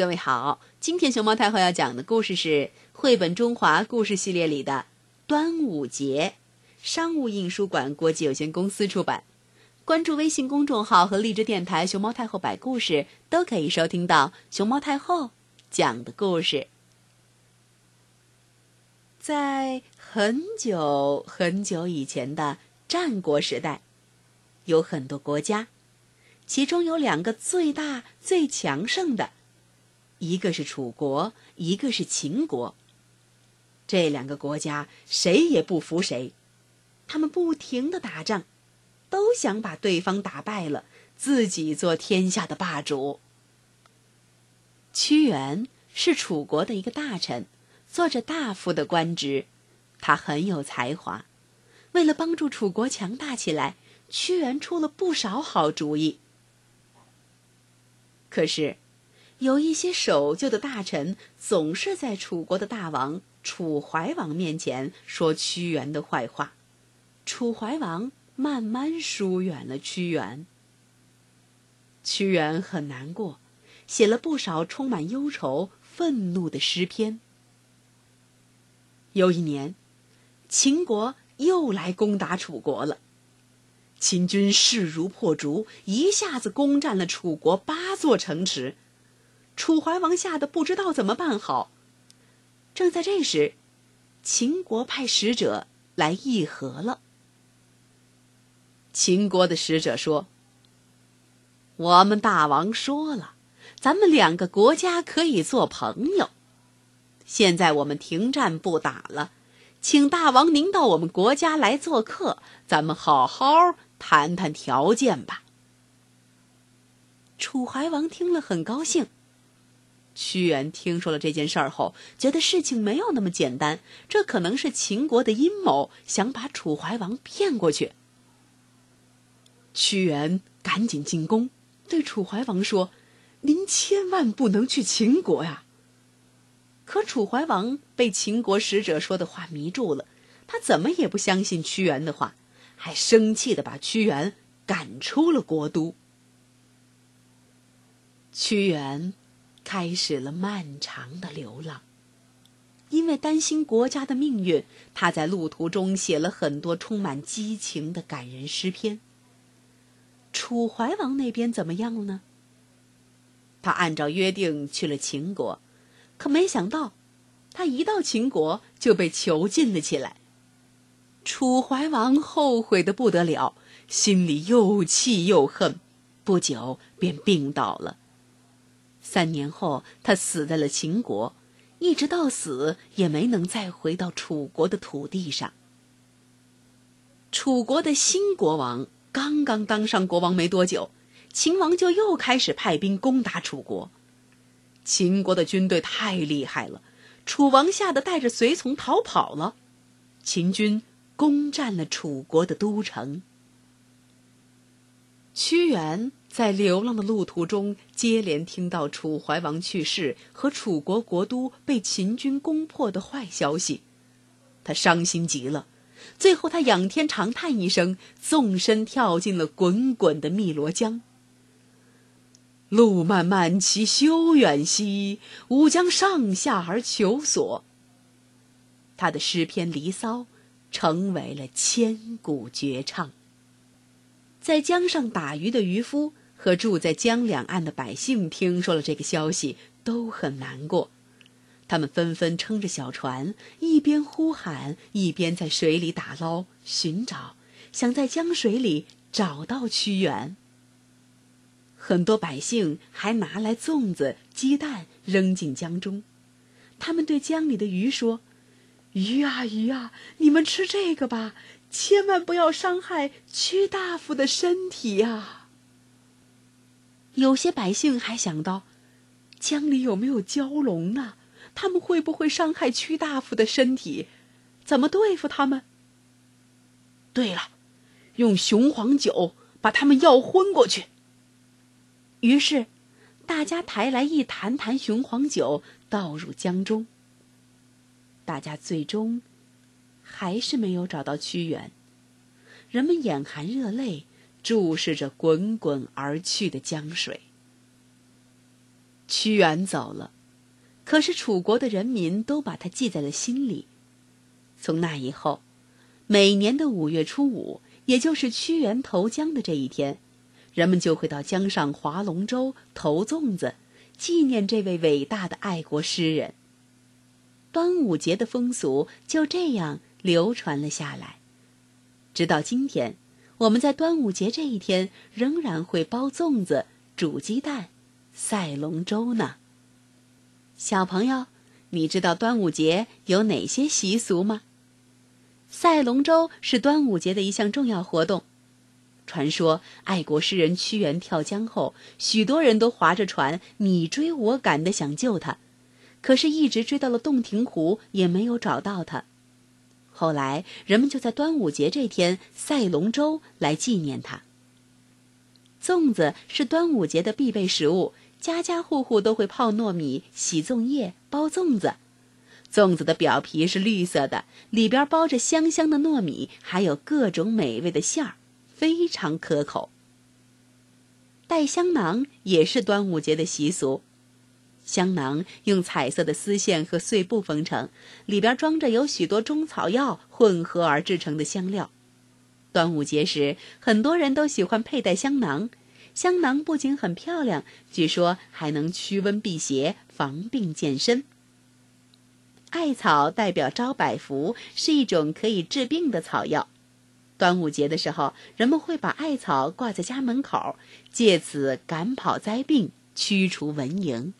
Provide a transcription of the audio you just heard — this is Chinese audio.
各位好，今天熊猫太后要讲的故事是绘本中华故事系列里的《端午节》，商务印书馆国际有限公司出版。关注微信公众号和荔枝电台“熊猫太后摆故事”，都可以收听到熊猫太后讲的故事。在很久很久以前的战国时代，有很多国家，其中有两个最大最强盛的。一个是楚国，一个是秦国。这两个国家谁也不服谁，他们不停的打仗，都想把对方打败了，自己做天下的霸主。屈原是楚国的一个大臣，做着大夫的官职，他很有才华。为了帮助楚国强大起来，屈原出了不少好主意。可是。有一些守旧的大臣总是在楚国的大王楚怀王面前说屈原的坏话，楚怀王慢慢疏远了屈原。屈原很难过，写了不少充满忧愁、愤怒的诗篇。有一年，秦国又来攻打楚国了，秦军势如破竹，一下子攻占了楚国八座城池。楚怀王吓得不知道怎么办好。正在这时，秦国派使者来议和了。秦国的使者说：“我们大王说了，咱们两个国家可以做朋友。现在我们停战不打了，请大王您到我们国家来做客，咱们好好谈谈条件吧。”楚怀王听了很高兴。屈原听说了这件事儿后，觉得事情没有那么简单，这可能是秦国的阴谋，想把楚怀王骗过去。屈原赶紧进宫，对楚怀王说：“您千万不能去秦国呀！”可楚怀王被秦国使者说的话迷住了，他怎么也不相信屈原的话，还生气的把屈原赶出了国都。屈原。开始了漫长的流浪。因为担心国家的命运，他在路途中写了很多充满激情的感人诗篇。楚怀王那边怎么样了呢？他按照约定去了秦国，可没想到，他一到秦国就被囚禁了起来。楚怀王后悔的不得了，心里又气又恨，不久便病倒了。三年后，他死在了秦国，一直到死也没能再回到楚国的土地上。楚国的新国王刚刚当上国王没多久，秦王就又开始派兵攻打楚国。秦国的军队太厉害了，楚王吓得带着随从逃跑了。秦军攻占了楚国的都城。屈原。在流浪的路途中，接连听到楚怀王去世和楚国国都被秦军攻破的坏消息，他伤心极了。最后，他仰天长叹一声，纵身跳进了滚滚的汨罗江。路漫漫其修远兮，吾将上下而求索。他的诗篇《离骚》成为了千古绝唱。在江上打鱼的渔夫。和住在江两岸的百姓听说了这个消息，都很难过。他们纷纷撑着小船，一边呼喊，一边在水里打捞寻找，想在江水里找到屈原。很多百姓还拿来粽子、鸡蛋扔进江中。他们对江里的鱼说：“鱼啊鱼啊，你们吃这个吧，千万不要伤害屈大夫的身体呀。”有些百姓还想到，江里有没有蛟龙呢？他们会不会伤害屈大夫的身体？怎么对付他们？对了，用雄黄酒把他们药昏过去。于是，大家抬来一坛坛雄黄酒，倒入江中。大家最终还是没有找到屈原，人们眼含热泪。注视着滚滚而去的江水，屈原走了，可是楚国的人民都把他记在了心里。从那以后，每年的五月初五，也就是屈原投江的这一天，人们就会到江上划龙舟、投粽子，纪念这位伟大的爱国诗人。端午节的风俗就这样流传了下来，直到今天，我们在端午节这一天仍然会包粽子、煮鸡蛋、赛龙舟呢。小朋友，你知道端午节有哪些习俗吗？赛龙舟是端午节的一项重要活动。传说，爱国诗人屈原跳江后，许多人都划着船你追我赶的想救他，可是，一直追到了洞庭湖也没有找到他。后来，人们就在端午节这天赛龙舟来纪念他。粽子是端午节的必备食物，家家户户都会泡糯米、洗粽叶、包粽子。粽子的表皮是绿色的，里边包着香香的糯米，还有各种美味的馅儿，非常可口。带香囊也是端午节的习俗，香囊用彩色的丝线和碎布缝成，里边装着有许多中草药混合而制成的香料。端午节时，很多人都喜欢佩戴香囊，香囊不仅很漂亮，据说还能驱瘟辟邪、防病健身。艾草代表招百福，是一种可以治病的草药。端午节的时候，人们会把艾草挂在家门口，借此赶跑灾病，驱除蚊蝇。